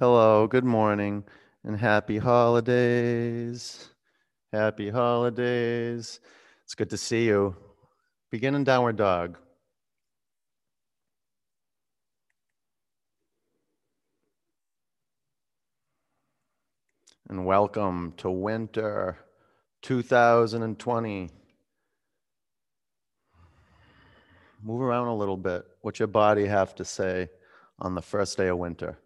Hello, good morning, and happy holidays. Happy holidays. It's good to see you. Begin in downward dog. And welcome to winter 2020. Move around a little bit. What's your body have to say on the first day of winter?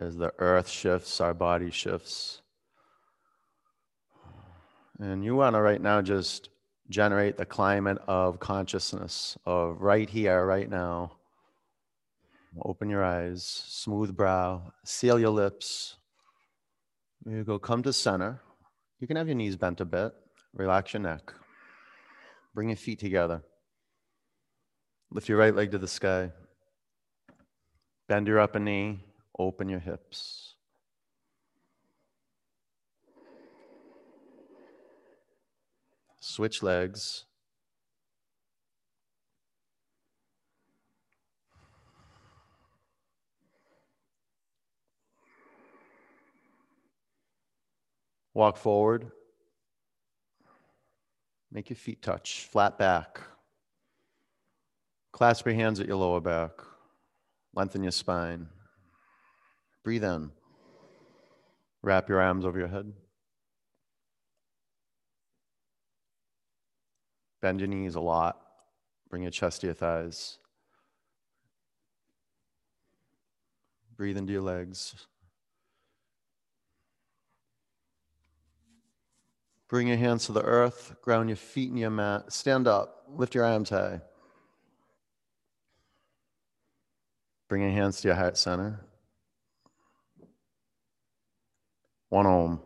As the earth shifts, our body shifts. And you want to right now just generate the climate of consciousness of right here, right now. Open your eyes, smooth brow, seal your lips. You go come to center. You can have your knees bent a bit. Relax your neck. Bring your feet together. Lift your right leg to the sky. Bend your upper knee. Open your hips. Switch legs. Walk forward. Make your feet touch, flat back. Clasp your hands at your lower back. Lengthen your spine. Breathe in. Wrap your arms over your head. Bend your knees a lot. Bring your chest to your thighs. Breathe into your legs. Bring your hands to the earth, ground your feet in your mat. Stand up, lift your arms high. Bring your hands to your heart center. One om.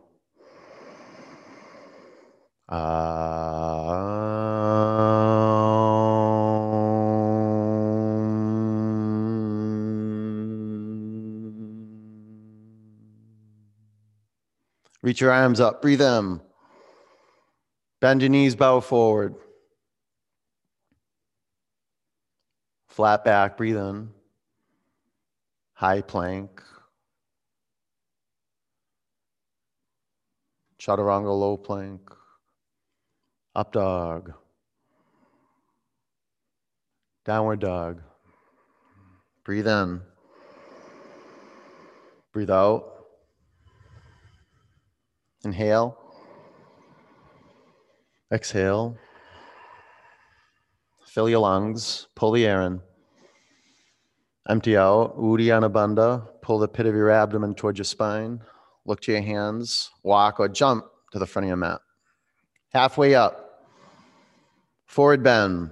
Um, reach your arms up, breathe in. Bend your knees, bow forward. Flat back, breathe in. High plank. Chaturanga low plank. Up dog. Downward dog. Breathe in. Breathe out. Inhale. Exhale. Fill your lungs. Pull the air in. Empty out. Uddiyana Bandha. Pull the pit of your abdomen towards your spine. Look to your hands. Walk or jump to the front of your mat. Halfway up. Forward bend.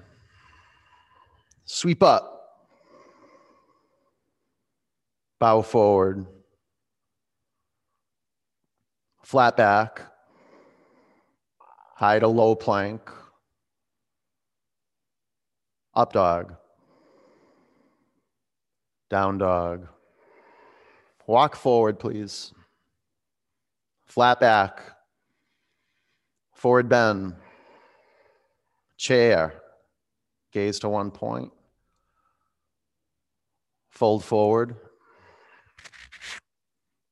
Sweep up. Bow forward. Flat back. High to low plank. Up dog. Down dog. Walk forward, please. Flat back. Forward bend. Chair. Gaze to one point. Fold forward.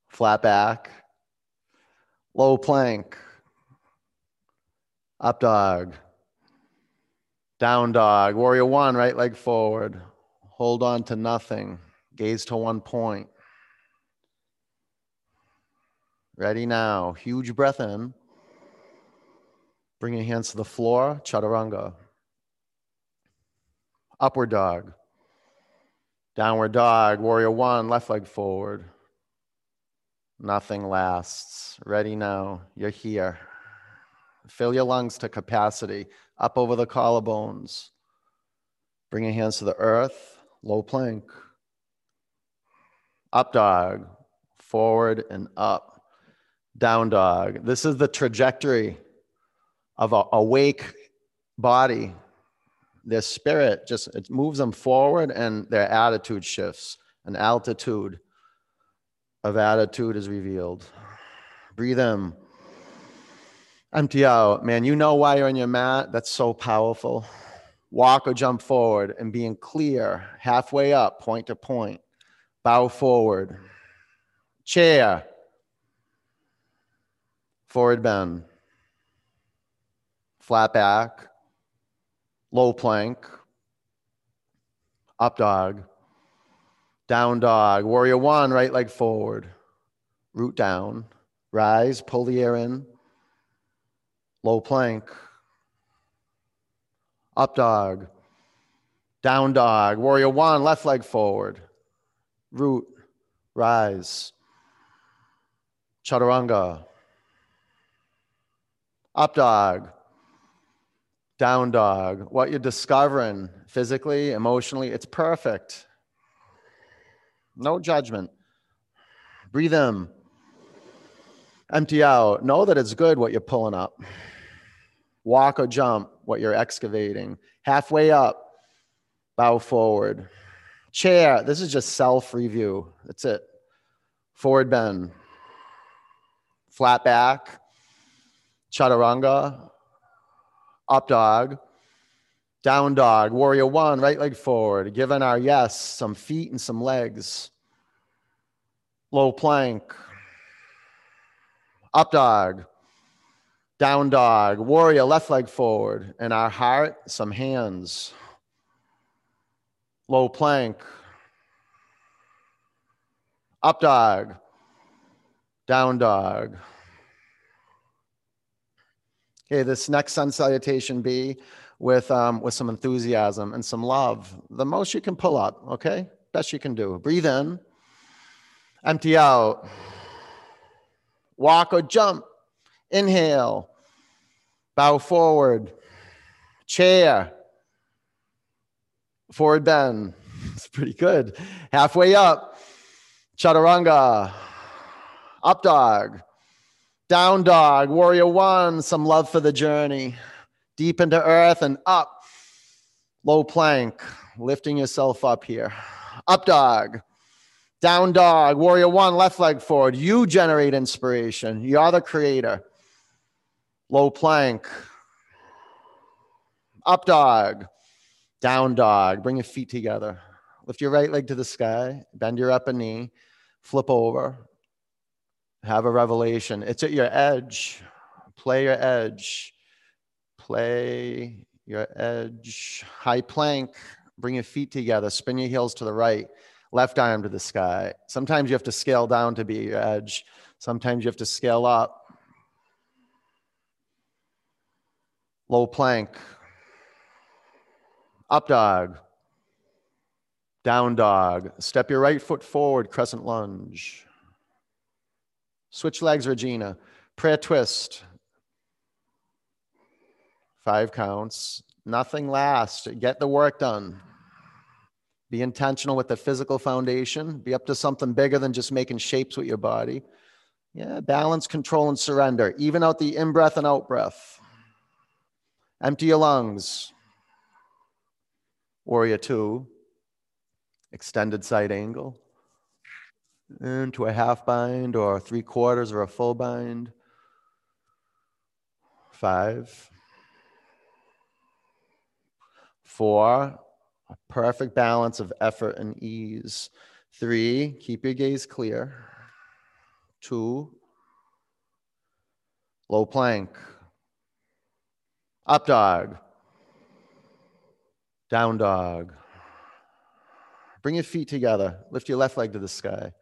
Flat back. Low plank. Up dog. Down dog. Warrior one, right leg forward. Hold on to nothing. Gaze to one point. Ready now. Huge breath in. Bring your hands to the floor. Chaturanga. Upward dog. Downward dog. Warrior one, left leg forward. Nothing lasts. Ready now. You're here. Fill your lungs to capacity, up over the collarbones. Bring your hands to the earth, low plank. Up dog, forward and up. Down dog. This is the trajectory of a awake body. Their spirit just it moves them forward and their attitude shifts. An altitude of attitude is revealed. Breathe in. Empty out. Man, you know why you're on your mat? That's so powerful. Walk or jump forward and being clear, halfway up, point to point. Bow forward. Chair. Forward bend. Flat back. Low plank. Up dog. Down dog. Warrior one, right leg forward. Root down. Rise, pull the air in. Low plank. Up dog. Down dog. Warrior one, left leg forward. Root. Rise. Chaturanga. Up dog. Down dog. What you're discovering physically, emotionally, it's perfect. No judgment. Breathe in. Empty out. Know that it's good what you're pulling up. Walk or jump what you're excavating. Halfway up, bow forward. Chair. This is just self review. That's it. Forward bend. Flat back. Chaturanga. Up dog. Down dog. Warrior one. Right leg forward. Giving our yes some feet and some legs. Low plank up dog, down dog, warrior, left leg forward, and our heart, some hands, low plank, up dog, down dog. Okay, this next sun salutation be with um, with some enthusiasm and some love. The most you can pull up, okay? Best you can do. Breathe in, empty out walk or jump. Inhale, bow forward, chair, forward bend. It's pretty good. Halfway up, chaturanga, up dog, down dog, warrior one, some love for the journey, deep into earth and up, low plank, lifting yourself up here, up dog down dog, warrior one, left leg forward. You generate inspiration. You're the creator. Low plank. Up dog. Down dog. Bring your feet together. Lift your right leg to the sky. Bend your upper knee. Flip over. Have a revelation. It's at your edge. Play your edge. Play your edge. High plank. Bring your feet together. Spin your heels to the right left arm to the sky. Sometimes you have to scale down to be your edge. Sometimes you have to scale up. Low plank. Up dog. Down dog. Step your right foot forward, crescent lunge. Switch legs, Regina. Prayer twist. Five counts. Nothing lasts. Get the work done. Be intentional with the physical foundation. Be up to something bigger than just making shapes with your body. Yeah, balance, control, and surrender. Even out the in breath and out breath. Empty your lungs. Warrior two. Extended side angle. Into a half bind or three quarters or a full bind. Five. Four a perfect balance of effort and ease. Three, keep your gaze clear. Two, low plank. Up dog. Down dog. Bring your feet together. Lift your left leg to the sky.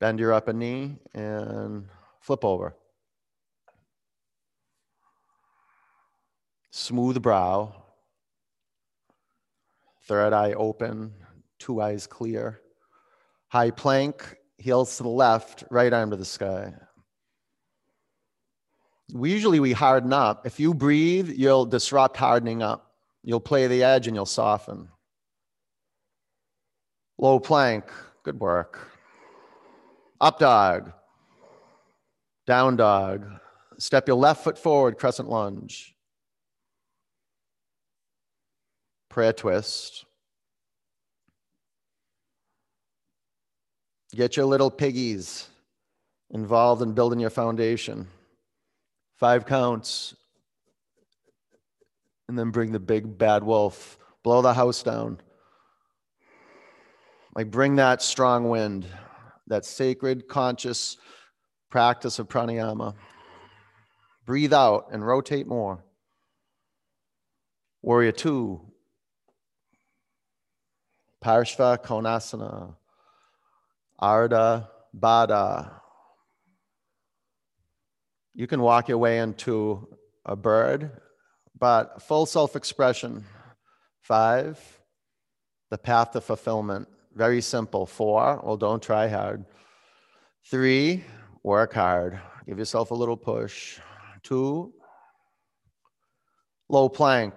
Bend your upper knee and flip over. Smooth brow, Third eye open, two eyes clear. High plank, heels to the left, right arm to the sky. We usually we harden up. If you breathe, you'll disrupt hardening up. You'll play the edge and you'll soften. Low plank, good work. Up dog, down dog. Step your left foot forward, crescent lunge. prayer twist. Get your little piggies involved in building your foundation. Five counts. And then bring the big bad wolf. Blow the house down. Like bring that strong wind, that sacred, conscious practice of pranayama. Breathe out and rotate more. Warrior two. Parshva Konasana. Ardha Baddha. You can walk your way into a bird, but full self expression. Five, the path to fulfillment. Very simple. Four, well, don't try hard. Three, work hard. Give yourself a little push. Two, low plank.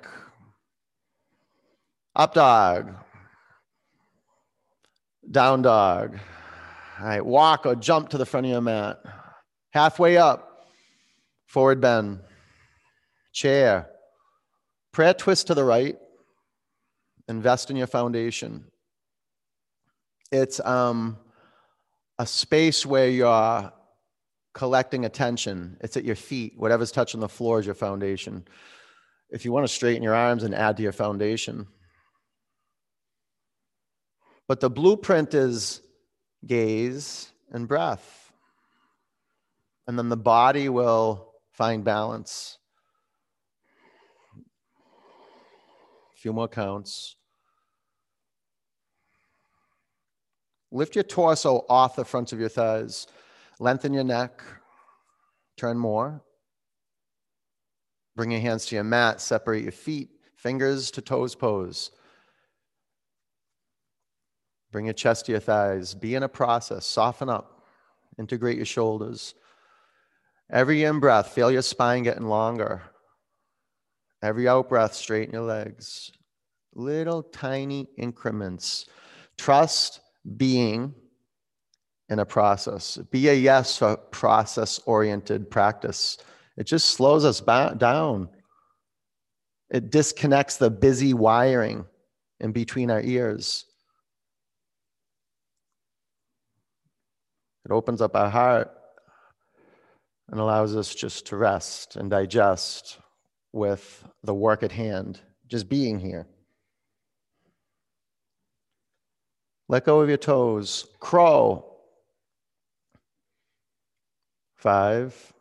Up dog. Down dog. All right, walk or jump to the front of your mat. Halfway up, forward bend. Chair. Prayer twist to the right. Invest in your foundation. It's um, a space where you're collecting attention. It's at your feet. Whatever's touching the floor is your foundation. If you want to straighten your arms and add to your foundation. But the blueprint is gaze and breath. And then the body will find balance. A few more counts. Lift your torso off the fronts of your thighs. Lengthen your neck. Turn more. Bring your hands to your mat. Separate your feet. Fingers to toes pose. Bring your chest to your thighs. Be in a process. Soften up. Integrate your shoulders. Every in breath, feel your spine getting longer. Every out breath, straighten your legs. Little tiny increments. Trust being in a process. Be a process oriented practice. It just slows us down. It disconnects the busy wiring in between our ears. It opens up our heart and allows us just to rest and digest with the work at hand, just being here. Let go of your toes. Crow. Five.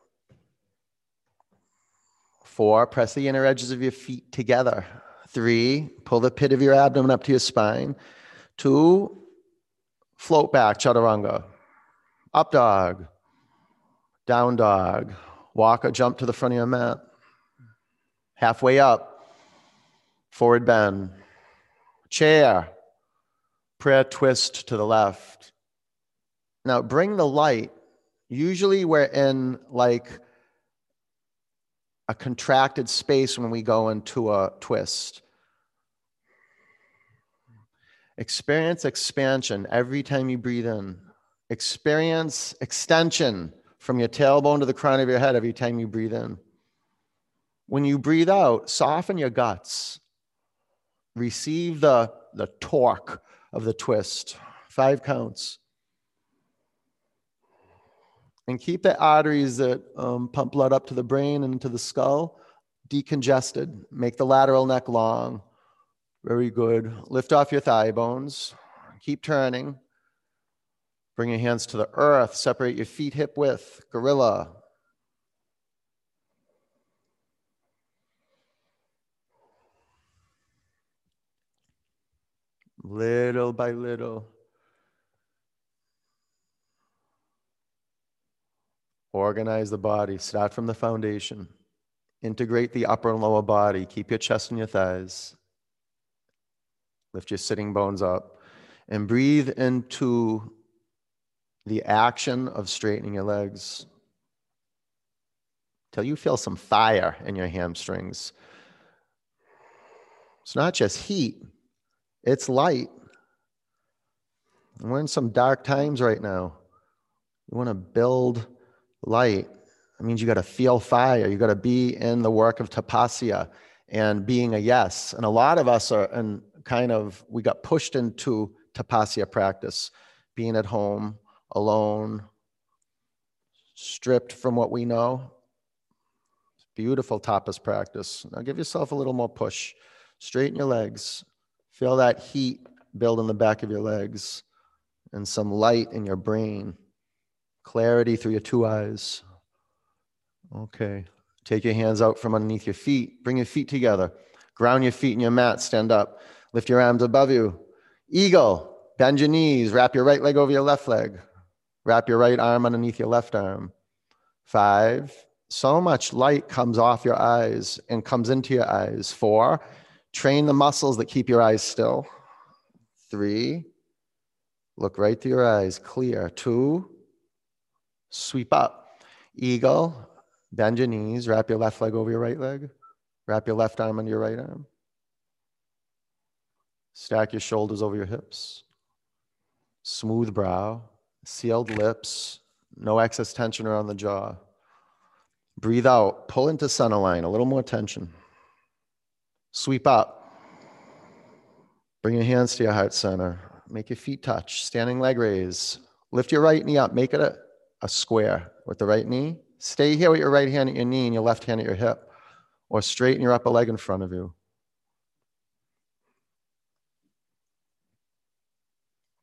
Four. Press the inner edges of your feet together. Three. Pull the pit of your abdomen up to your spine. Two. Float back, chaturanga. Up dog. Down dog. Walk or jump to the front of your mat. Halfway up. Forward bend. Chair prayer twist to the left. Now bring the light. Usually we're in like a contracted space when we go into a twist. Experience expansion every time you breathe in. Experience extension from your tailbone to the crown of your head every time you breathe in. When you breathe out, soften your guts. Receive the, the torque of the twist. Five counts. And keep the arteries that um, pump blood up to the brain and into the skull decongested. Make the lateral neck long. Very good. Lift off your thigh bones. Keep turning. Bring your hands to the earth. Separate your feet hip width. Gorilla. Little by little. Organize the body, start from the foundation. Integrate the upper and lower body. Keep your chest and your thighs. Lift your sitting bones up and breathe into the action of straightening your legs till you feel some fire in your hamstrings. It's not just heat, it's light. We're in some dark times right now. You want to build light. That means you got to feel fire. You got to be in the work of tapasya and being a yes. And a lot of us are and kind of we got pushed into tapasya practice, being at home alone, stripped from what we know. Beautiful tapas practice. Now give yourself a little more push. Straighten your legs. Feel that heat build in the back of your legs, and some light in your brain. Clarity through your two eyes. Okay. Take your hands out from underneath your feet. Bring your feet together. Ground your feet in your mat. Stand up. Lift your arms above you. Eagle. Bend your knees. Wrap your right leg over your left leg. Wrap your right arm underneath your left arm. Five. So much light comes off your eyes and comes into your eyes. Four. Train the muscles that keep your eyes still. Three. Look right through your eyes. Clear. Two. Sweep up. Eagle. Bend your knees. Wrap your left leg over your right leg. Wrap your left arm under your right arm. Stack your shoulders over your hips. Smooth brow, sealed lips, no excess tension around the jaw. Breathe out, pull into center line, a little more tension. Sweep up. Bring your hands to your heart center. Make your feet touch. Standing leg raise. Lift your right knee up. Make it a, a square with the right knee. Stay here with your right hand at your knee and your left hand at your hip, or straighten your upper leg in front of you.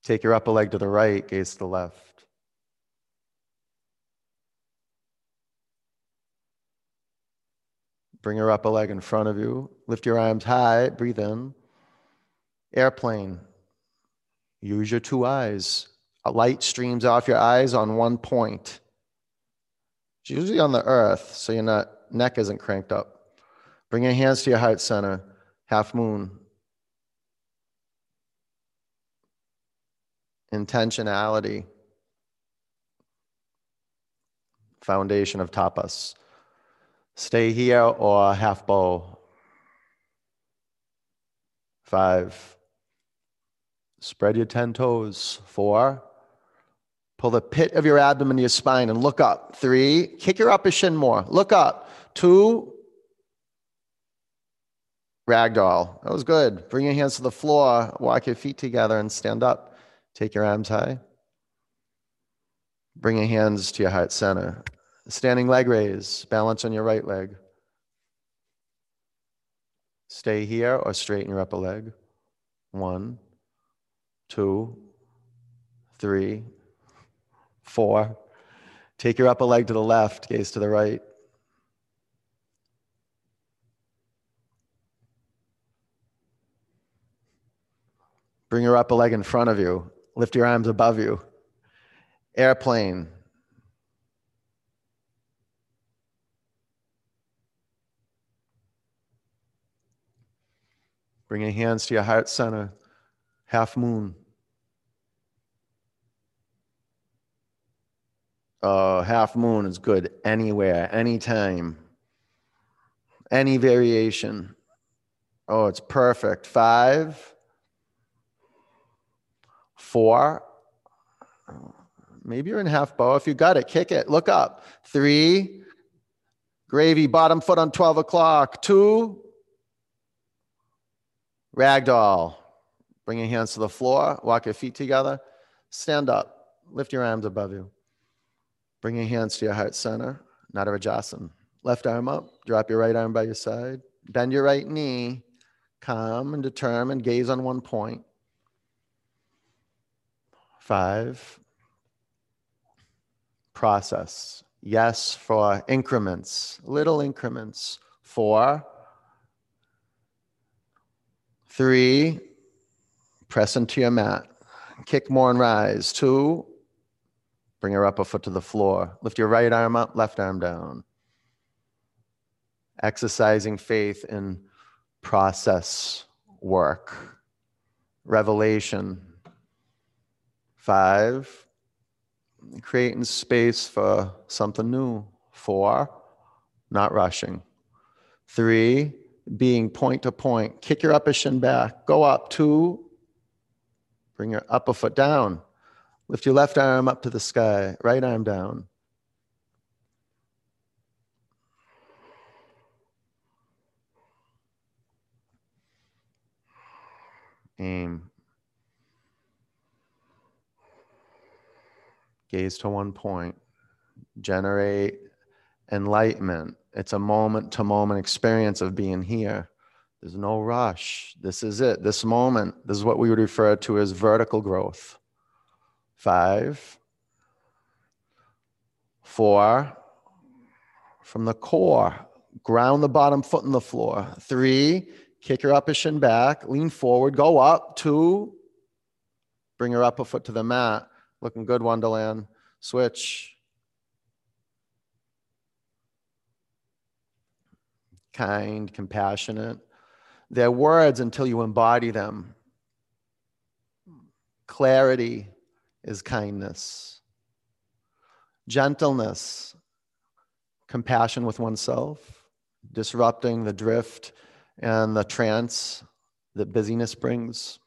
Take your upper leg to the right, gaze to the left. Bring your upper leg in front of you. Lift your arms high, breathe in. Airplane. Use your two eyes. A light streams off your eyes on one point. It's usually on the earth, so your neck isn't cranked up. Bring your hands to your heart center, half moon. Intentionality, foundation of tapas. Stay here or half bow. Five. Spread your 10 toes. Four. Pull the pit of your abdomen to your spine and look up. Three, kick your upper shin more. Look up. Two, ragdoll. That was good. Bring your hands to the floor, walk your feet together, and stand up. Take your arms high. Bring your hands to your heart center. Standing leg raise, balance on your right leg. Stay here or straighten your upper leg. One, two, three, Four. Take your upper leg to the left, gaze to the right. Bring your upper leg in front of you. Lift your arms above you. Airplane. Bring your hands to your heart center. Half moon. uh, half moon is good anywhere, anytime, any variation. Oh, it's perfect. Five, four, maybe you're in half bow. If you got it, kick it, look up. Three, gravy, bottom foot on 12 o'clock. Two, ragdoll. Bring your hands to the floor, walk your feet together, stand up, lift your arms above you. Bring your hands to your heart center, Natarajasana. Left arm up, drop your right arm by your side. Bend your right knee, calm and determined, gaze on one point. Five. Process. Yes for increments, little increments. Four. Three. Press into your mat. Kick more and rise. Two. Bring your upper foot to the floor. Lift your right arm up, left arm down. Exercising faith in process work. Revelation. Five, creating space for something new. Four, not rushing. Three, being point to point. Kick your upper shin back. Go up. Two, bring your upper foot down. Lift your left arm up to the sky, right arm down. Aim. Gaze to one point. Generate enlightenment. It's a moment to moment experience of being here. There's no rush. This is it. This moment. This is what we would refer to as vertical growth. Five, four, from the core, ground the bottom foot in the floor. Three, kick your upper shin back, lean forward, go up. Two, bring your upper foot to the mat. Looking good, Wonderland. Switch. Kind, compassionate. They're words until you embody them. Clarity is kindness. Gentleness, compassion with oneself, disrupting the drift and the trance that busyness brings.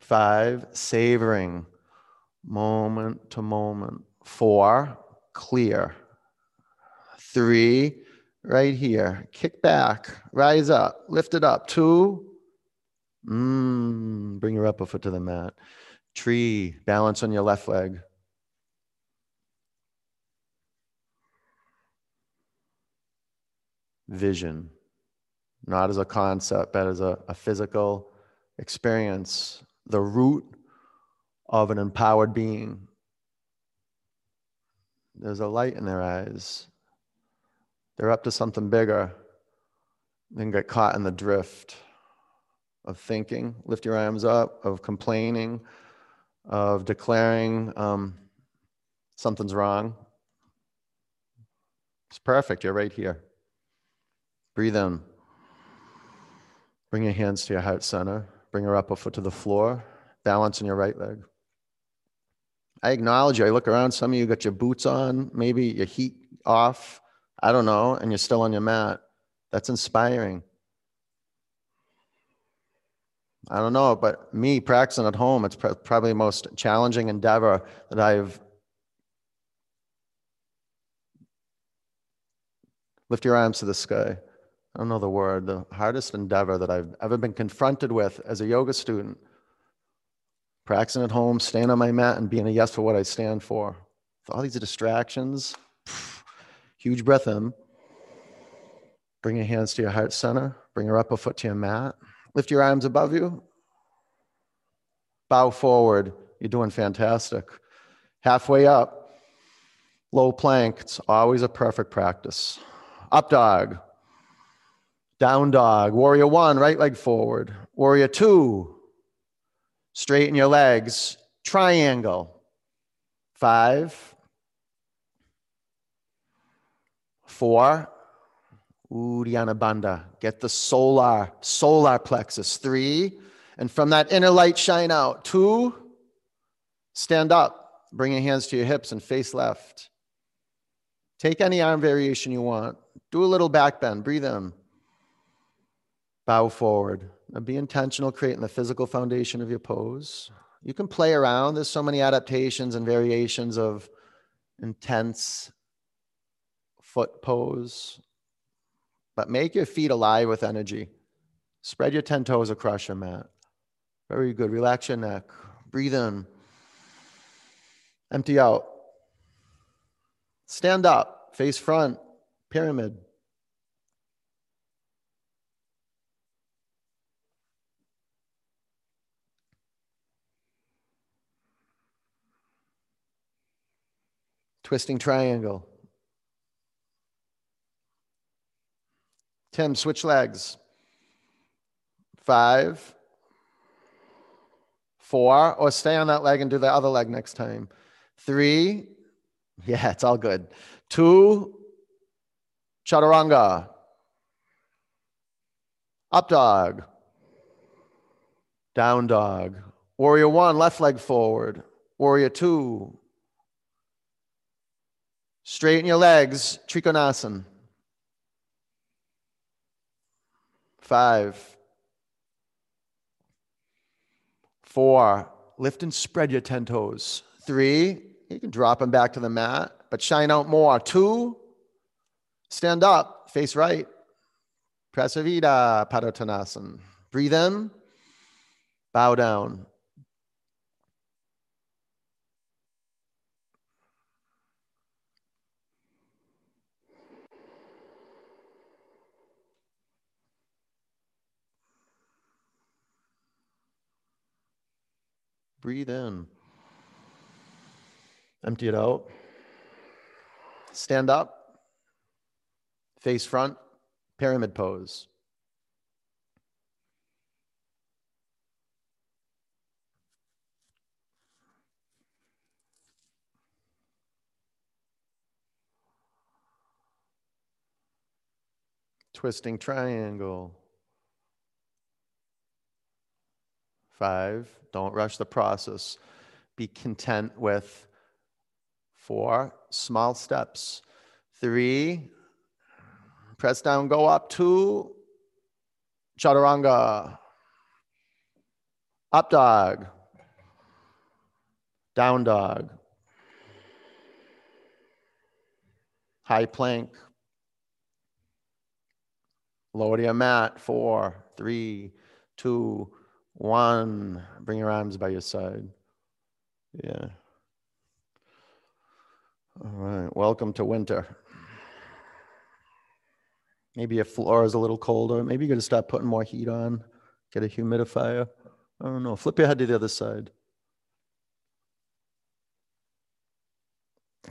Five, savoring moment to moment. Four, clear. Three, right here. Kick back, rise up, lift it up. Two, mm, bring your upper foot to the mat. Tree, balance on your left leg. Vision, not as a concept, but as a, a physical experience, the root of an empowered being. There's a light in their eyes. They're up to something bigger than get caught in the drift of thinking. Lift your arms up, of complaining, of declaring um, something's wrong. It's perfect. You're right here. Breathe in. Bring your hands to your heart center. Bring your upper foot to the floor. Balance in your right leg. I acknowledge you. I look around. Some of you got your boots on, maybe your heat off. I don't know, and you're still on your mat. That's inspiring. I don't know, but me practicing at home, it's pr- probably the most challenging endeavor that I've. Lift your arms to the sky. I don't know the word, the hardest endeavor that I've ever been confronted with as a yoga student. Practicing at home, staying on my mat, and being a yes for what I stand for. With all these distractions, huge breath in. Bring your hands to your heart center. Bring your upper foot to your mat. Lift your arms above you. Bow forward. You're doing fantastic. Halfway up, low plank. It's always a perfect practice. Up dog. Down dog. Warrior one, right leg forward. Warrior two, straighten your legs. Triangle. Five. Four. Uddiyana Bandha. Get the solar, solar plexus. Three. And from that inner light, shine out. Two. Stand up. Bring your hands to your hips and face left. Take any arm variation you want. Do a little back bend. Breathe in. Bow forward. Now be intentional, creating the physical foundation of your pose. You can play around. There's so many adaptations and variations of intense foot pose, but make your feet alive with energy. Spread your 10 toes across your mat. Very good. Relax your neck. Breathe in. Empty out. Stand up. Face front. Pyramid. Twisting triangle. Tim, switch legs. Five, four, or stay on that leg and do the other leg next time. Three, yeah, it's all good. Two, chaturanga. Up dog. Down dog. Warrior one, left leg forward. Warrior two. Straighten your legs, Trikonasana. Five. Four. Lift and spread your 10 toes. Three. You can drop them back to the mat, but shine out more. Two. Stand up, face right. Prasarita Padottanasana. Breathe in. Bow down. Breathe in. Empty it out. Stand up. Face front. Pyramid pose. Twisting triangle. Five, don't rush the process. Be content with four small steps. Three, press down, go up. Two, chaturanga. Up dog. Down dog. High plank. Lower to your mat. Four, three, two, one. Bring your arms by your side. Yeah. All right. Welcome to winter. Maybe your floor is a little colder. Maybe you got to start putting more heat on. Get a humidifier. I don't know. Flip your head to the other side.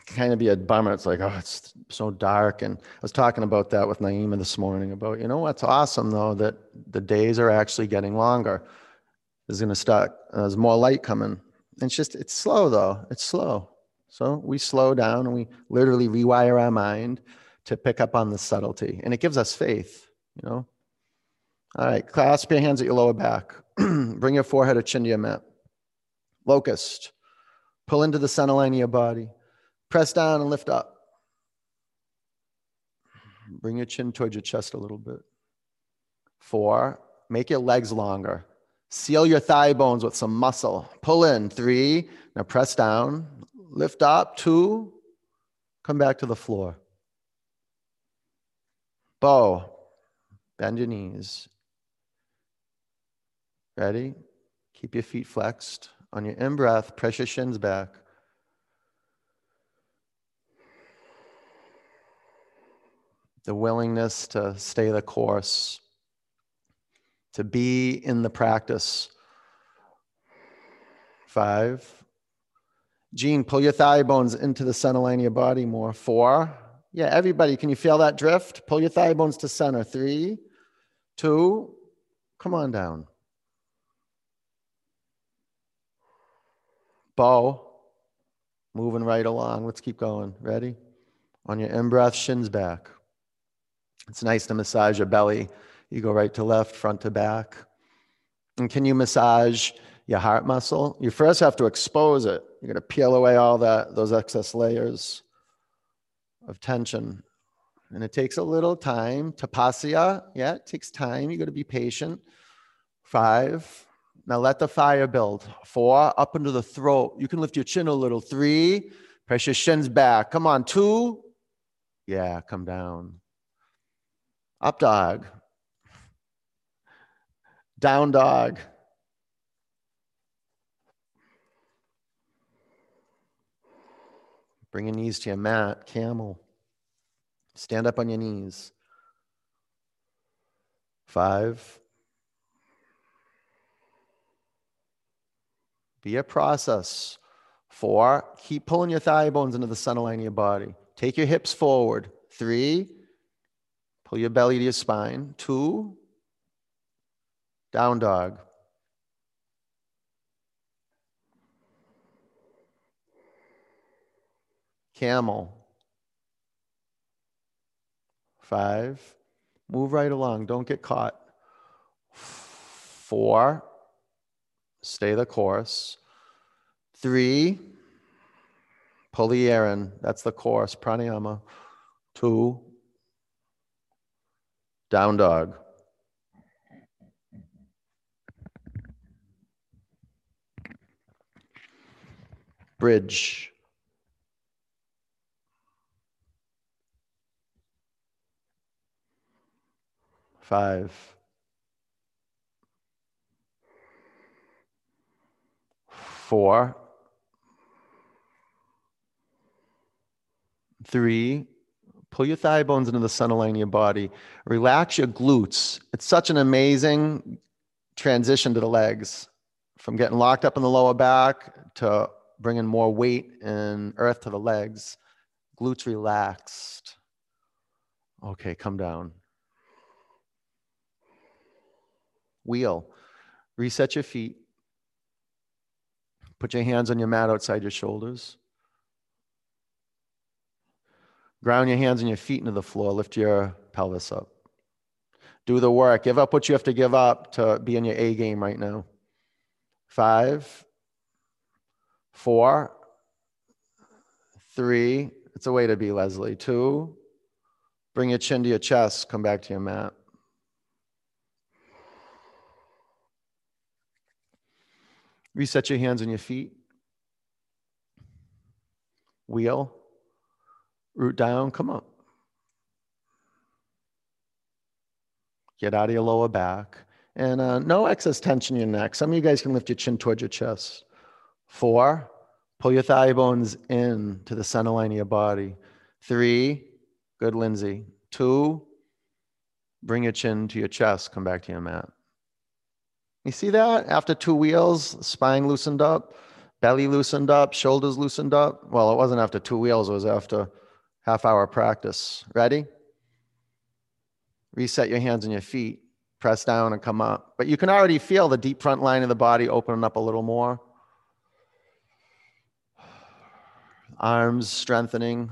kind of be a bummer. It's like, oh, it's so dark. And I was talking about that with Naima this morning about, you know, what's awesome though, that the days are actually getting longer. There's going to start, uh, there's more light coming. It's just, it's slow though. It's slow. So we slow down and we literally rewire our mind to pick up on the subtlety. And it gives us faith, you know? All right, clasp your hands at your lower back. Bring your forehead or chin to your mat. Locust. Pull into the center line of your body. Press down and lift up. Bring your chin towards your chest a little bit. Four, make your legs longer. Seal your thigh bones with some muscle. Pull in. Three, now press down. Lift up. Two, come back to the floor. Bow, bend your knees. Ready? Keep your feet flexed. On your in breath, press your shins back. the willingness to stay the course, to be in the practice. Five. Gene, pull your thigh bones into the center line of your body more. Four. Yeah, everybody, can you feel that drift? Pull your thigh bones to center. Three, two, come on down. Bow, moving right along. Let's keep going. Ready? On your in breath, shins back. It's nice to massage your belly. You go right to left, front to back. And can you massage your heart muscle? You first have to expose it. You're going to peel away all that those excess layers of tension. And it takes a little time. Tapasya, yeah, it takes time. You got to be patient. Five. Now let the fire build. Four, up into the throat. You can lift your chin a little. Three, press your shins back. Come on. Two, yeah, come down. Up dog. Down dog. Bring your knees to your mat, camel. Stand up on your knees. Five. Be a process. Four. Keep pulling your thigh bones into the center line of your body. Take your hips forward. Three. Pull your belly to your spine. Two. Down dog. Camel. Five. Move right along. Don't get caught. Four. Stay the course. Three. Pull the air in. That's the course. Pranayama. Two. Down dog. Bridge. Five. Four. Three. Pull your thigh bones into the center line of your body. Relax your glutes. It's such an amazing transition to the legs. from getting locked up in the lower back to bringing more weight and earth to the legs. Glutes relaxed. Okay, come down. Wheel. Reset your feet. Put your hands on your mat outside your shoulders. Ground your hands and your feet into the floor. Lift your pelvis up. Do the work. Give up what you have to give up to be in your A game right now. Five, four, three. It's a way to be, Leslie. Two. Bring your chin to your chest. Come back to your mat. Reset your hands and your feet. Wheel. Root down. Come up. Get out of your lower back. And uh, no excess tension in your neck. Some of you guys can lift your chin towards your chest. Four. Pull your thigh bones in to the center line of your body. Three. Good, Lindsay. Two. Bring your chin to your chest. Come back to your mat. You see that? After two wheels, spine loosened up, belly loosened up, shoulders loosened up. Well, it wasn't after two wheels, it was after half hour practice. Ready? Reset your hands and your feet, press down and come up. But you can already feel the deep front line of the body opening up a little more. Arms strengthening.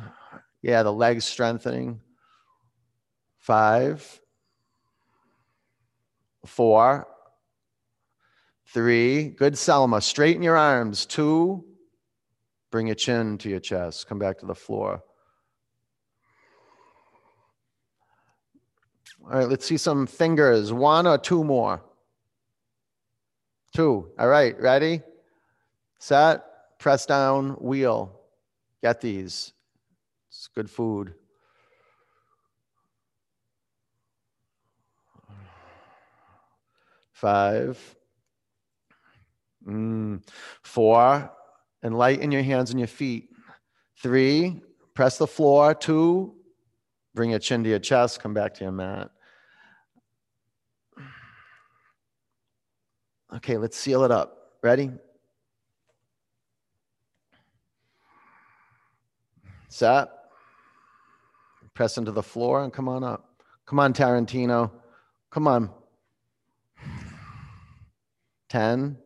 Yeah, the legs strengthening. Five, four, Three, good Selma. Straighten your arms. Two, bring your chin to your chest. Come back to the floor. All right, let's see some fingers. One or two more? Two. All right, ready? Set, press down, wheel. Get these. It's good food. Five. Mm. Four, and light in your hands and your feet. Three, press the floor. Two, bring your chin to your chest, come back to your mat. Okay, let's seal it up. Ready? Set. Press into the floor and come on up. Come on, Tarantino. Come on. 10,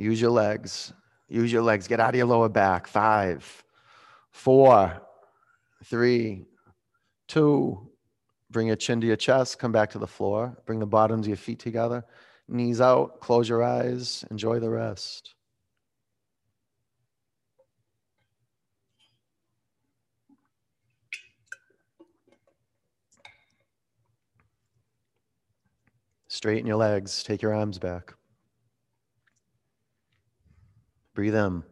Use your legs. Use your legs. Get out of your lower back. Five, four, three, two. Bring your chin to your chest. Come back to the floor. Bring the bottoms of your feet together. Knees out. Close your eyes. Enjoy the rest. Straighten your legs. Take your arms back. Breathe in.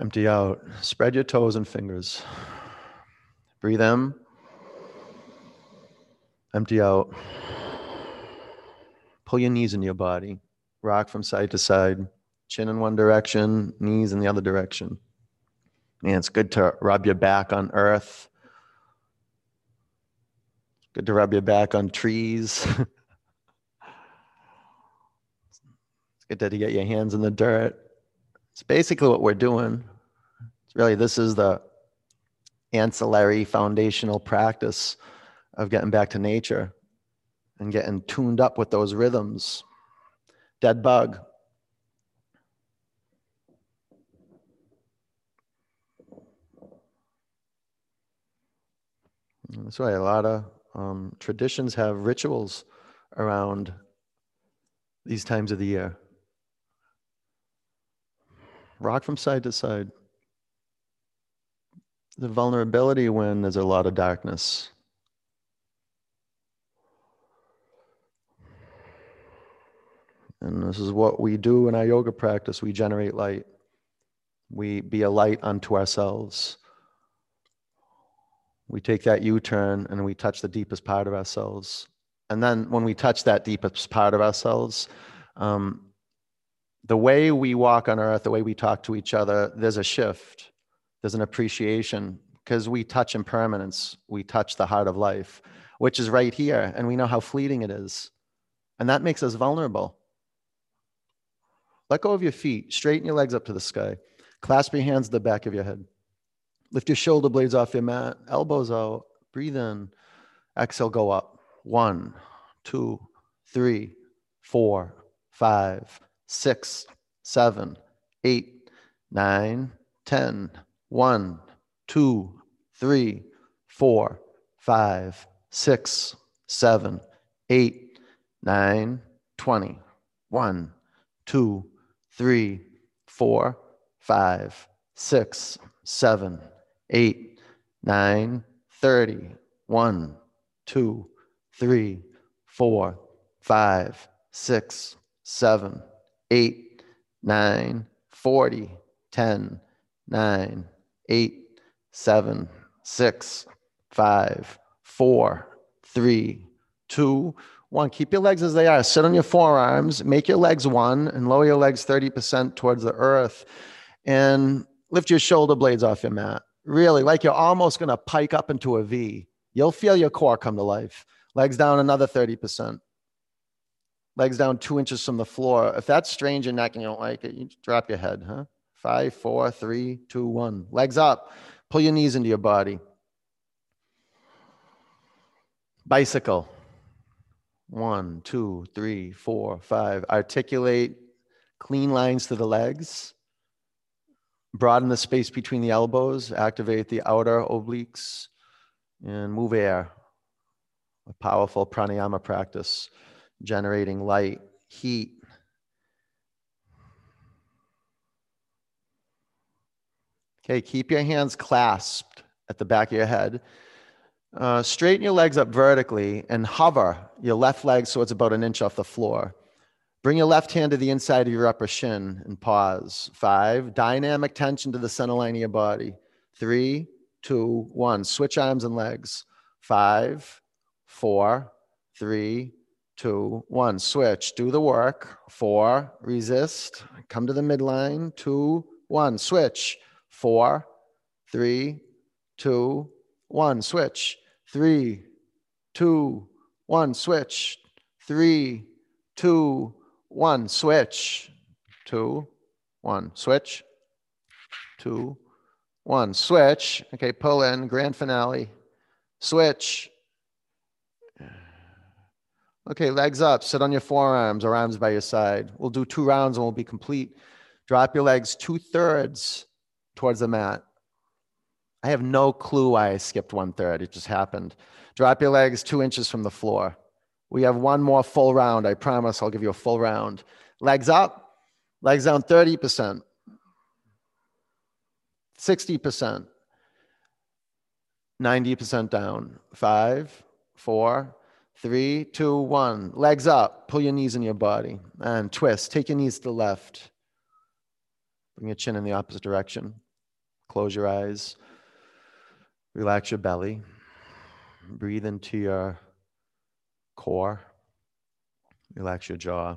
Empty out. Spread your toes and fingers. Breathe in. Empty out. Pull your knees in your body. Rock from side to side. Chin in one direction, knees in the other direction. Man, it's good to rub your back on earth. Good to rub your back on trees. it's good to get your hands in the dirt. It's basically what we're doing. It's really, this is the ancillary foundational practice of getting back to nature and getting tuned up with those rhythms. Dead bug. That's why a lot of um, traditions have rituals around these times of the year. Rock from side to side. The vulnerability when there's a lot of darkness. And this is what we do in our yoga practice. We generate light. We be a light unto ourselves. We take that U turn and we touch the deepest part of ourselves. And then when we touch that deepest part of ourselves, um, the way we walk on earth, the way we talk to each other, there's a shift, there's an appreciation because we touch impermanence, we touch the heart of life. which is right here. And we know how fleeting it is. And that makes us vulnerable. Let go of your feet, straighten your legs up to the sky, clasp your hands to the back of your head. Lift your shoulder blades off your mat, elbows out, breathe in, exhale, go up. One, two, three, four, five, six, seven, eight, nine, ten. One, two, three, four, five, six, seven, eight, nine, twenty. One, two, three, four, five, six, seven, eight, nine, thirty. One, two, three, four, five, six, seven, eight, nine, forty, ten, nine, eight, seven, six, five, four, three, two, one. Keep your legs as they are. Sit on your forearms, make your legs one, and lower your legs 30% towards the earth. And lift your shoulder blades off your mat. Really, like you're almost going to pike up into a V. You'll feel your core come to life. Legs down another 30%. Legs down two inches from the floor. If that's strange and neck and you don't like it, you drop your head, huh? Five, four, three, two, one. Legs up. Pull your knees into your body. Bicycle. One, two, three, four, five. Articulate clean lines to the legs. Broaden the space between the elbows. Activate the outer obliques and move air. A powerful pranayama practice, generating light, heat. Okay, keep your hands clasped at the back of your head. Uh, straighten your legs up vertically and hover your left leg so it's about an inch off the floor. Bring your left hand to the inside of your upper shin and pause. Five, dynamic tension to the center line of your body. Three, two, one. Switch arms and legs. Five, four, three, two, one. Switch. Do the work. Four, resist. Come to the midline. Two, one. Switch. Four, three, two, one. Switch. Three, two, one. Switch. Three, two, one. Switch. Two, one. Switch. Two, one. Switch. Okay, pull in. Grand finale. Switch. Okay, legs up. Sit on your forearms or arms by your side. We'll do two rounds and we'll be complete. Drop your legs two thirds towards the mat. I have no clue why I skipped one third. It just happened. Drop your legs two inches from the floor. We have one more full round. I promise I'll give you a full round. Legs up, legs down 30%, 60%, 90% down. Five, four, three, two, one. Legs up. Pull your knees in your body and twist. Take your knees to the left. Bring your chin in the opposite direction. Close your eyes. Relax your belly. Breathe into your core. Relax your jaw.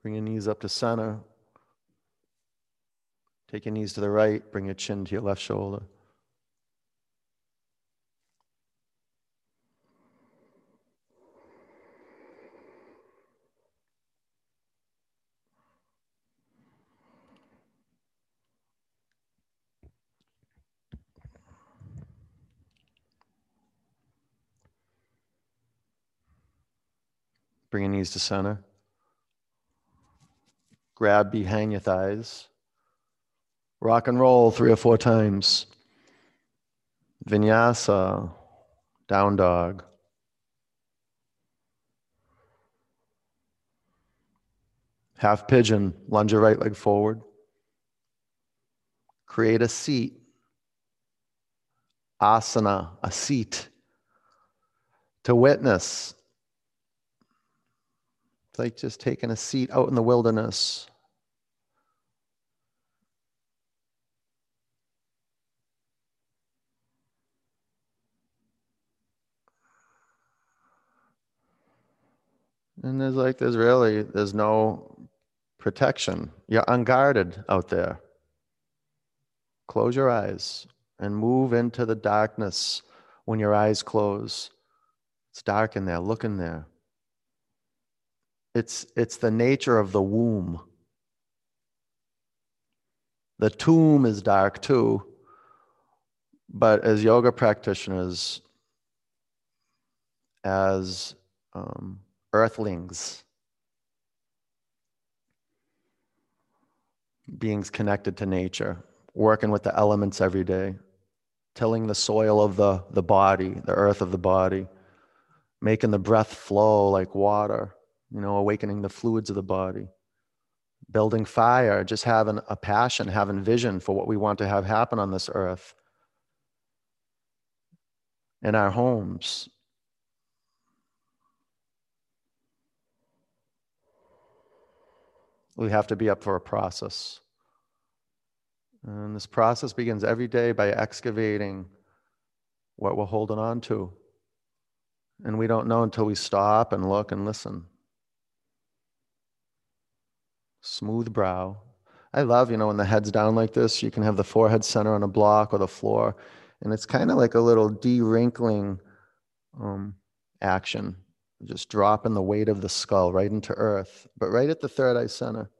Bring your knees up to center. Take your knees to the right. Bring your chin to your left shoulder. Bring your knees to center. Grab behind your thighs. Rock and roll three or four times. Vinyasa, down dog. Half pigeon, lunge your right leg forward. Create a seat. Asana, a seat to witness like just taking a seat out in the wilderness. And there's like, there's really, there's no protection. You're unguarded out there. Close your eyes and move into the darkness when your eyes close. It's dark in there. Look in there. It's, it's the nature of the womb. The tomb is dark too. But as yoga practitioners, as um, earthlings, beings connected to nature, working with the elements every day, tilling the soil of the, the body, the earth of the body, making the breath flow like water, you know, awakening the fluids of the body, building fire, just having a passion, having vision for what we want to have happen on this earth, in our homes. We have to be up for a process. And this process begins every day by excavating what we're holding on to. And we don't know until we stop and look and listen. Smooth brow. I love, you know, when the head's down like this, you can have the forehead center on a block or the floor. And it's kind of like a little de wrinkling um, action, just dropping the weight of the skull right into earth, but right at the third eye center.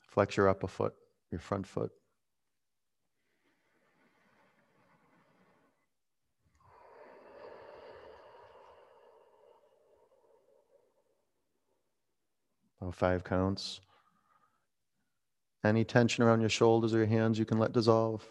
Flex your upper foot, your front foot. About five counts. Any tension around your shoulders or your hands you can let dissolve.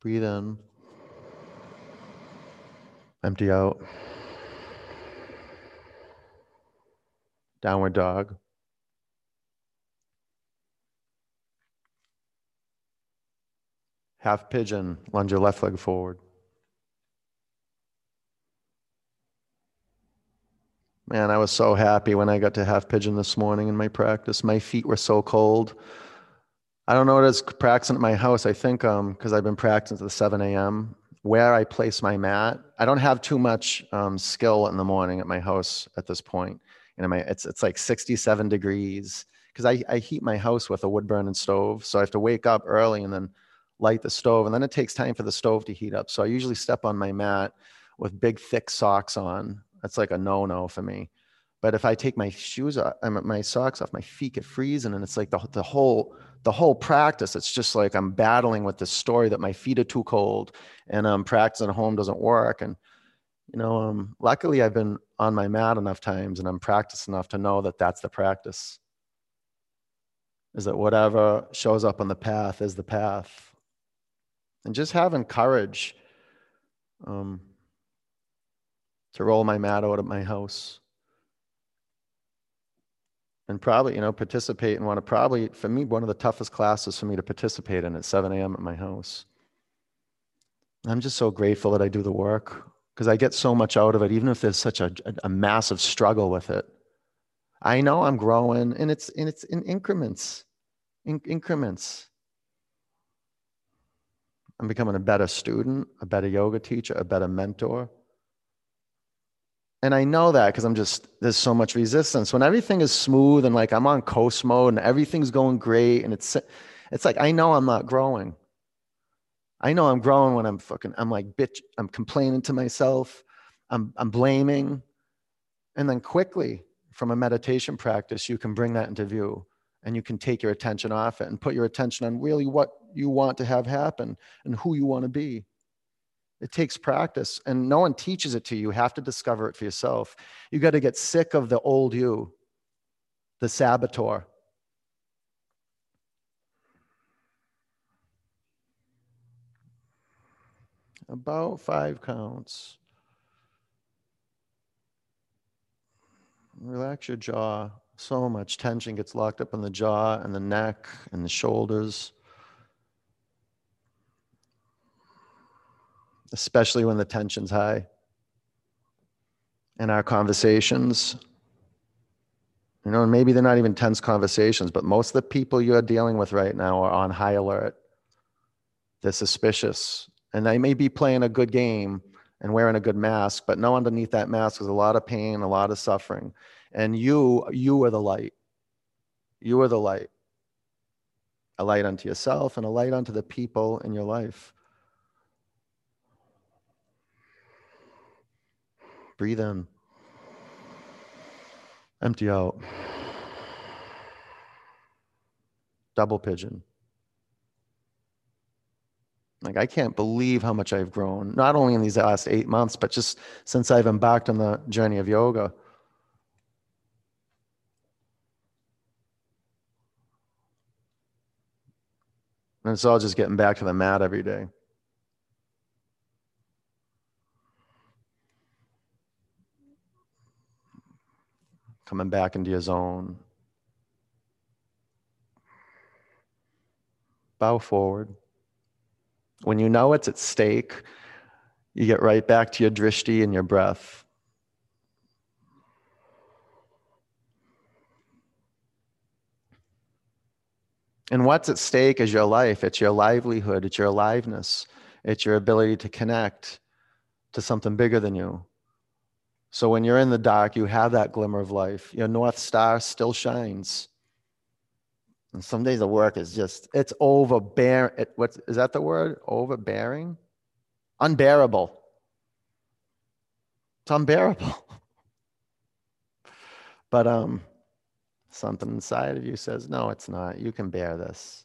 Breathe in. Empty out. Downward dog. Half pigeon, lunge your left leg forward. Man, I was so happy when I got to half pigeon this morning in my practice. My feet were so cold. I don't know what it's practicing at my house. I think um because I've been practicing at the 7 a.m. where I place my mat. I don't have too much um, skill in the morning at my house at this point. Know, my it's it's like 67 degrees because I, I heat my house with a wood burning stove. So I have to wake up early and then light the stove. And then it takes time for the stove to heat up. So I usually step on my mat with big thick socks on. That's like a no-no for me. But if I take my shoes off, my socks off, my feet get freezing, and it's like the, the whole the whole practice. It's just like I'm battling with this story that my feet are too cold, and um, practicing at home doesn't work. And you know, um, luckily I've been on my mat enough times, and I'm practiced enough to know that that's the practice. Is that whatever shows up on the path is the path, and just having courage um, to roll my mat out at my house. And probably you know participate in one of probably for me one of the toughest classes for me to participate in at 7 a.m at my house. I'm just so grateful that i do the work because i get so much out of it even if there's such a, a, massive struggle with it. I know i'm growing and it's and it's in increments in increments i'm becoming a better student a better yoga teacher a better mentor and I know that because I'm just there's so much resistance. When everything is smooth and like I'm on coast mode and everything's going great and it's it's like I know I'm not growing. I know I'm growing when I'm fucking I'm like bitch I'm complaining to myself. I'm I'm blaming. And then quickly from a meditation practice you can bring that into view and you can take your attention off it and put your attention on really what you want to have happen and who you want to be. It takes practice, and no one teaches it to you. You have to discover it for yourself. You got to get sick of the old you, the saboteur. About five counts. Relax your jaw. So much tension gets locked up in the jaw and the neck and the shoulders. Especially when the tension's high. In our conversations, you know, and maybe they're not even tense conversations, but most of the people you're dealing with right now are on high alert. They're suspicious. And they may be playing a good game and wearing a good mask, but no underneath that mask is a lot of pain, a lot of suffering. And you, you are the light. You are the light. A light unto yourself and a light unto the people in your life. Breathe in. Empty out. Double pigeon. Like, I can't believe how much I've grown, not only in these last eight months, but just since I've embarked on the journey of yoga. And it's all just getting back to the mat every day. Coming back into your zone. Bow forward. When you know it's at stake, you get right back to your drishti and your breath. And what's at stake is your life. It's your livelihood. It's your aliveness. It's your ability to connect to something bigger than you. So when you're in the dark, you have that glimmer of life. Your North Star still shines. And some days the work is just, it's overbearing. It, what is that the word? Overbearing? Unbearable. It's unbearable. but um, something inside of you says, no, it's not. You can bear this.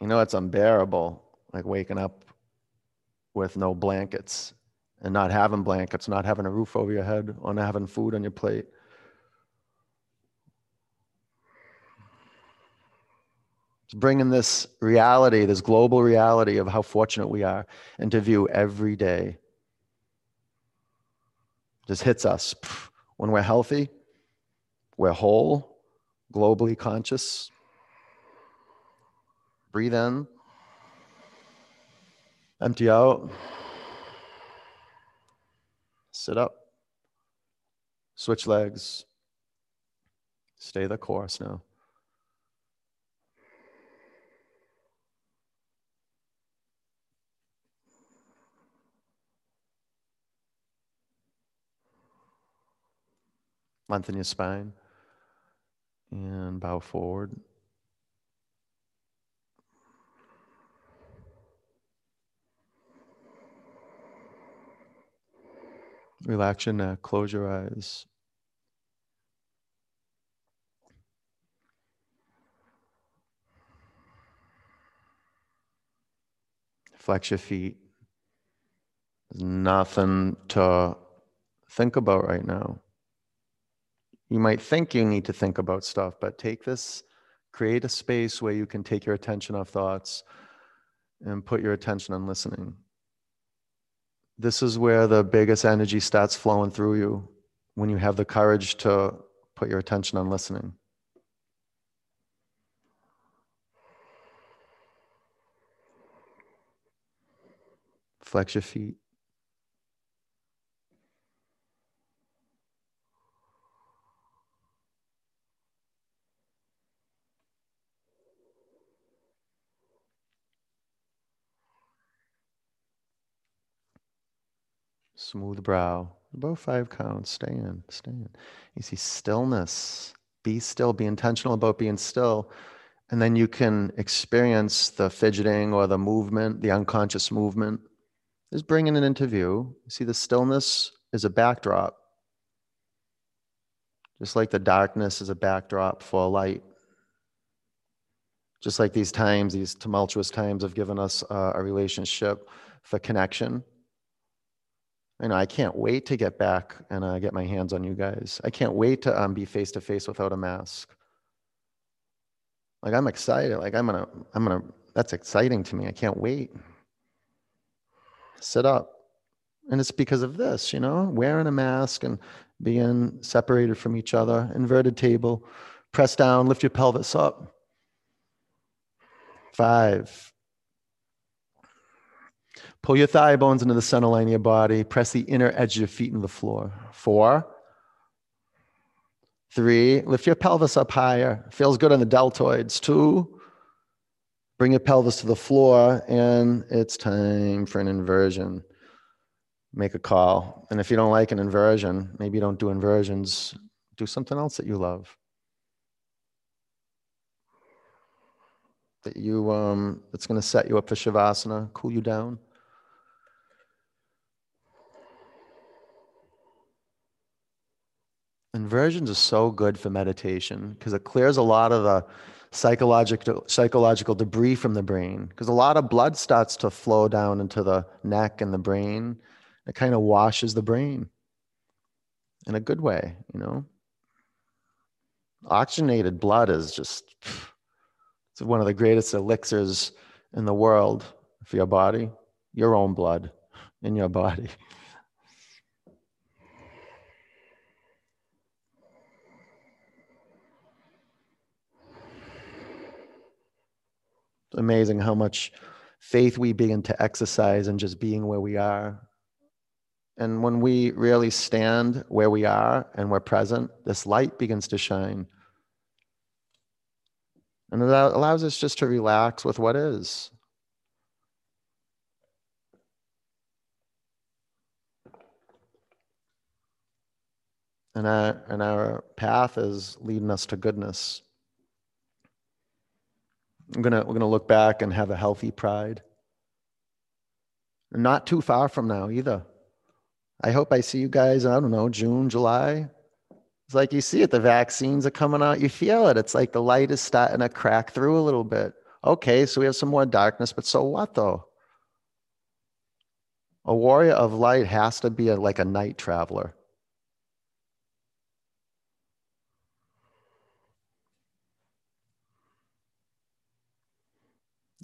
You know, it's unbearable, like waking up with no blankets and not having blankets, not having a roof over your head, or not having food on your plate. It's bringing this reality, this global reality of how fortunate we are into view every day. Just hits us. When we're healthy, we're whole, globally conscious. Breathe in, empty out, sit up, switch legs, stay the course now. Lengthen your spine and bow forward. Relax your neck, close your eyes. Flex your feet. There's nothing to think about right now. You might think you need to think about stuff, but take this, create a space where you can take your attention off thoughts and put your attention on listening. This is where the biggest energy starts flowing through you when you have the courage to put your attention on listening. Flex your feet. Smooth brow. About five counts. Stay in. Stay in. You see stillness. Be still. Be intentional about being still. And then you can experience the fidgeting or the movement, the unconscious movement. Just bringing it into view. You see, the stillness is a backdrop. Just like the darkness is a backdrop for light. Just like these times, these tumultuous times have given us uh, a relationship for connection I know I can't wait to get back and uh, get my hands on you guys. I can't wait to um, be face to face without a mask. Like I'm excited. Like I'm gonna, I'm gonna. That's exciting to me. I can't wait. Sit up, and it's because of this, you know, wearing a mask and being separated from each other. Inverted table, press down, lift your pelvis up. Five, Pull your thigh bones into the center line of your body. Press the inner edge of your feet into the floor. Four. Three. Lift your pelvis up higher. Feels good on the deltoids. Two. Bring your pelvis to the floor, and it's time for an inversion. Make a call. And if you don't like an inversion, maybe you don't do inversions, do something else that you love. That you um that's gonna set you up for Shavasana, cool you down. Inversions are so good for meditation because it clears a lot of the psychological psychological debris from the brain. Because a lot of blood starts to flow down into the neck and the brain. It kind of washes the brain in a good way you know? Oxygenated blood is just it's one of the greatest elixirs in the world for your body your own blood in your body amazing how much faith we begin to exercise and just being where we are. And when we really stand where we are and we're present, this light begins to shine. And it allows us just to relax with what is. And our, and our path is leading us to goodness. I'm gonna we're gonna look back and have a healthy pride. Not too far from now either. I hope I see you guys, I don't know, June, July. It's like you see it, the vaccines are coming out, you feel it. It's like the light is starting to crack through a little bit. Okay, so we have some more darkness, but so what though? A warrior of light has to be a, like a night traveler.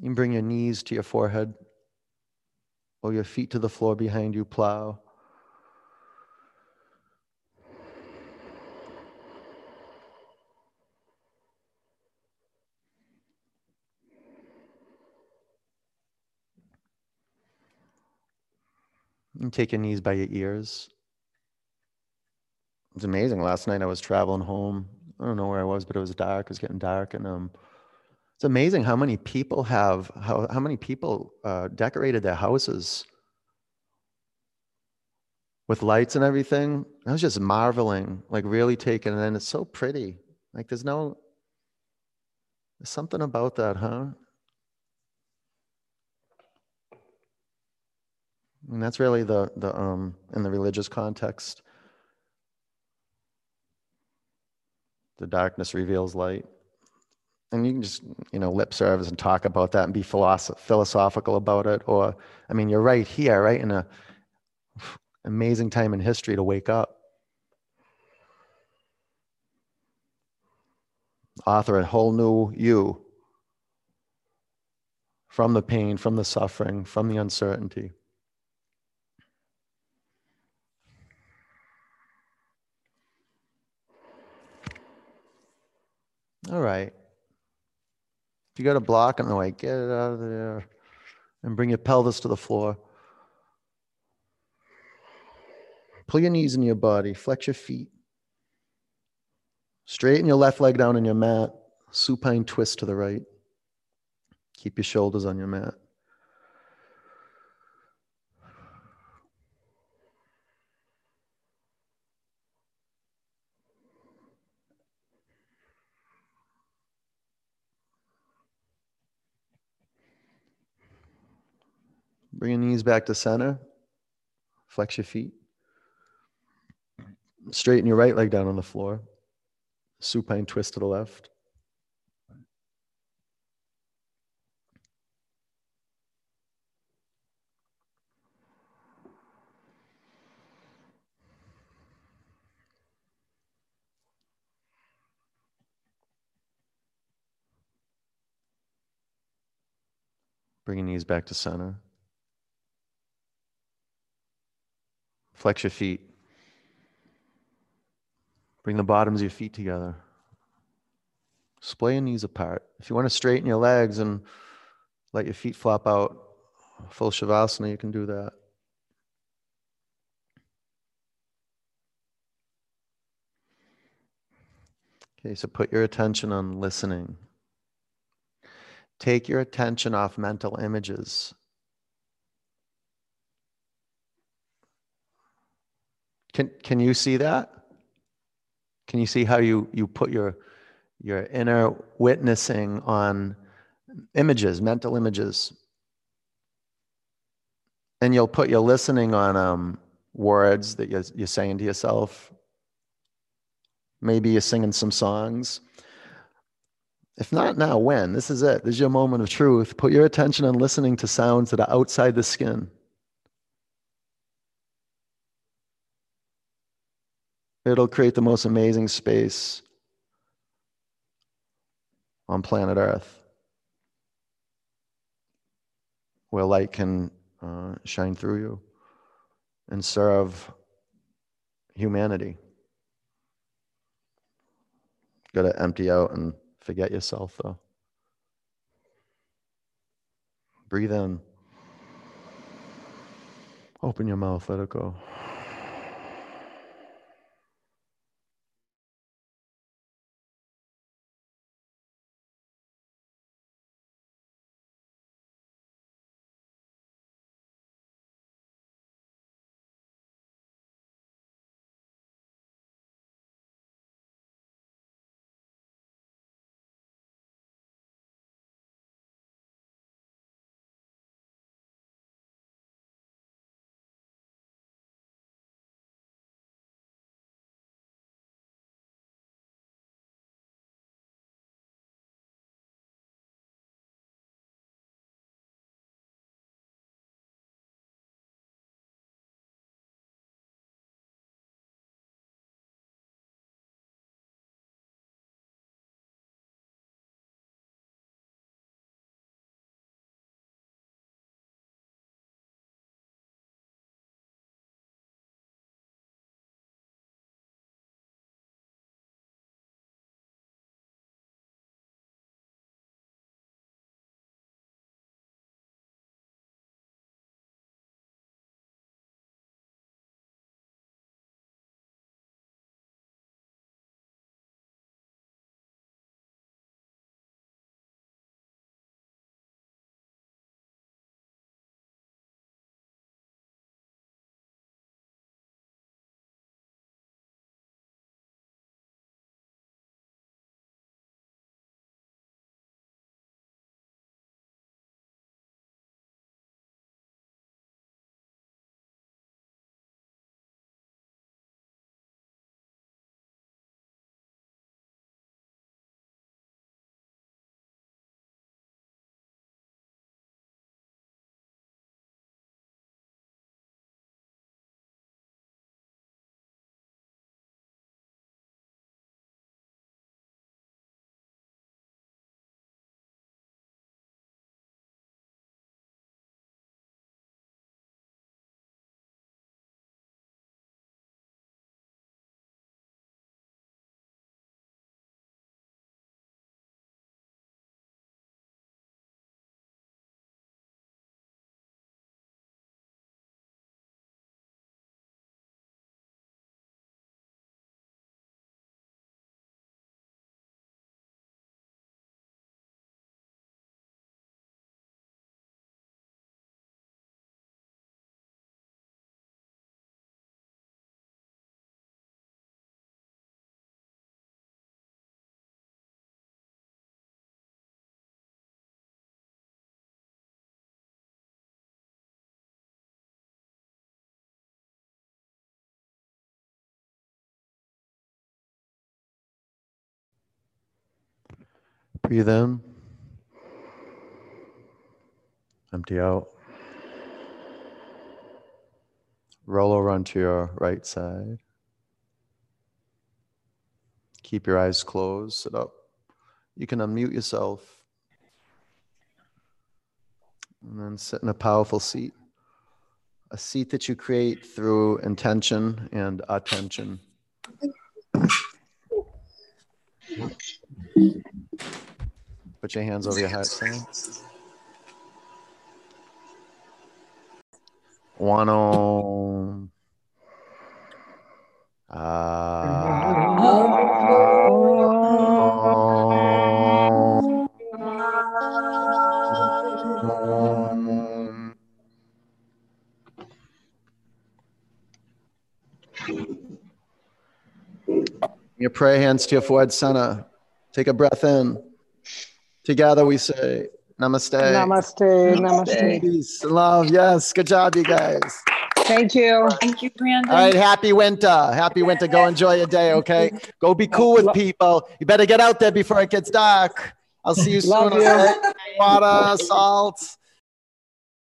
You can bring your knees to your forehead or your feet to the floor behind you, plow. And take your knees by your ears. It's amazing. Last night I was traveling home. I don't know where I was, but it was dark. It was getting dark, and um, it's amazing how many people have how, how many people uh, decorated their houses with lights and everything. I was just marveling, like really taken and It's so pretty. Like there's no there's something about that, huh? And that's really the the um in the religious context. The darkness reveals light and you can just you know lip service and talk about that and be philosoph- philosophical about it or i mean you're right here right in a amazing time in history to wake up. Author a whole new you. From the pain from the suffering from the uncertainty. All right if you got a block in the way, get it out of there and bring your pelvis to the floor. Pull your knees in your body, flex your feet. Straighten your left leg down on your mat, supine twist to the right. Keep your shoulders on your mat. Bring your knees back to center. Flex your feet. Straighten your right leg down on the floor. Supine twist to the left. Bring your knees back to center. Flex your feet. Bring the bottoms of your feet together. Splay your knees apart. If you want to straighten your legs and let your feet flop out, Full Shavasana, you can do that. Okay, so put your attention on listening. Take your attention off mental images. Can, can you see that? Can you see how you, you put your, your inner witnessing on images, mental images? And you'll put your listening on um, words that you're, you're saying to yourself. Maybe you're singing some songs. If not now, when? This is it. This is your moment of truth. Put your attention on listening to sounds that are outside the skin. It'll create the most amazing space on planet Earth where light can uh, shine through you and serve humanity. Got to empty out and forget yourself, though. Breathe in. Open your mouth, let it go. Breathe in. Empty out. Roll over onto your right side. Keep your eyes closed. Sit up. You can unmute yourself. And then sit in a powerful seat. A seat that you create through intention and attention. Put your hands over your heart, Sam. One om. Om. Uh, your prayer hands to your forehead center. Take a breath in. Together we say, Namaste. Namaste. Namaste. Peace, love. Yes. Good job, you guys. Thank you. Thank you, Brandon. All right. Happy winter. Happy winter. Go enjoy your day. Okay. Go be cool with people. You better get out there before it gets dark. I'll see you soon. Love you. Water, salt.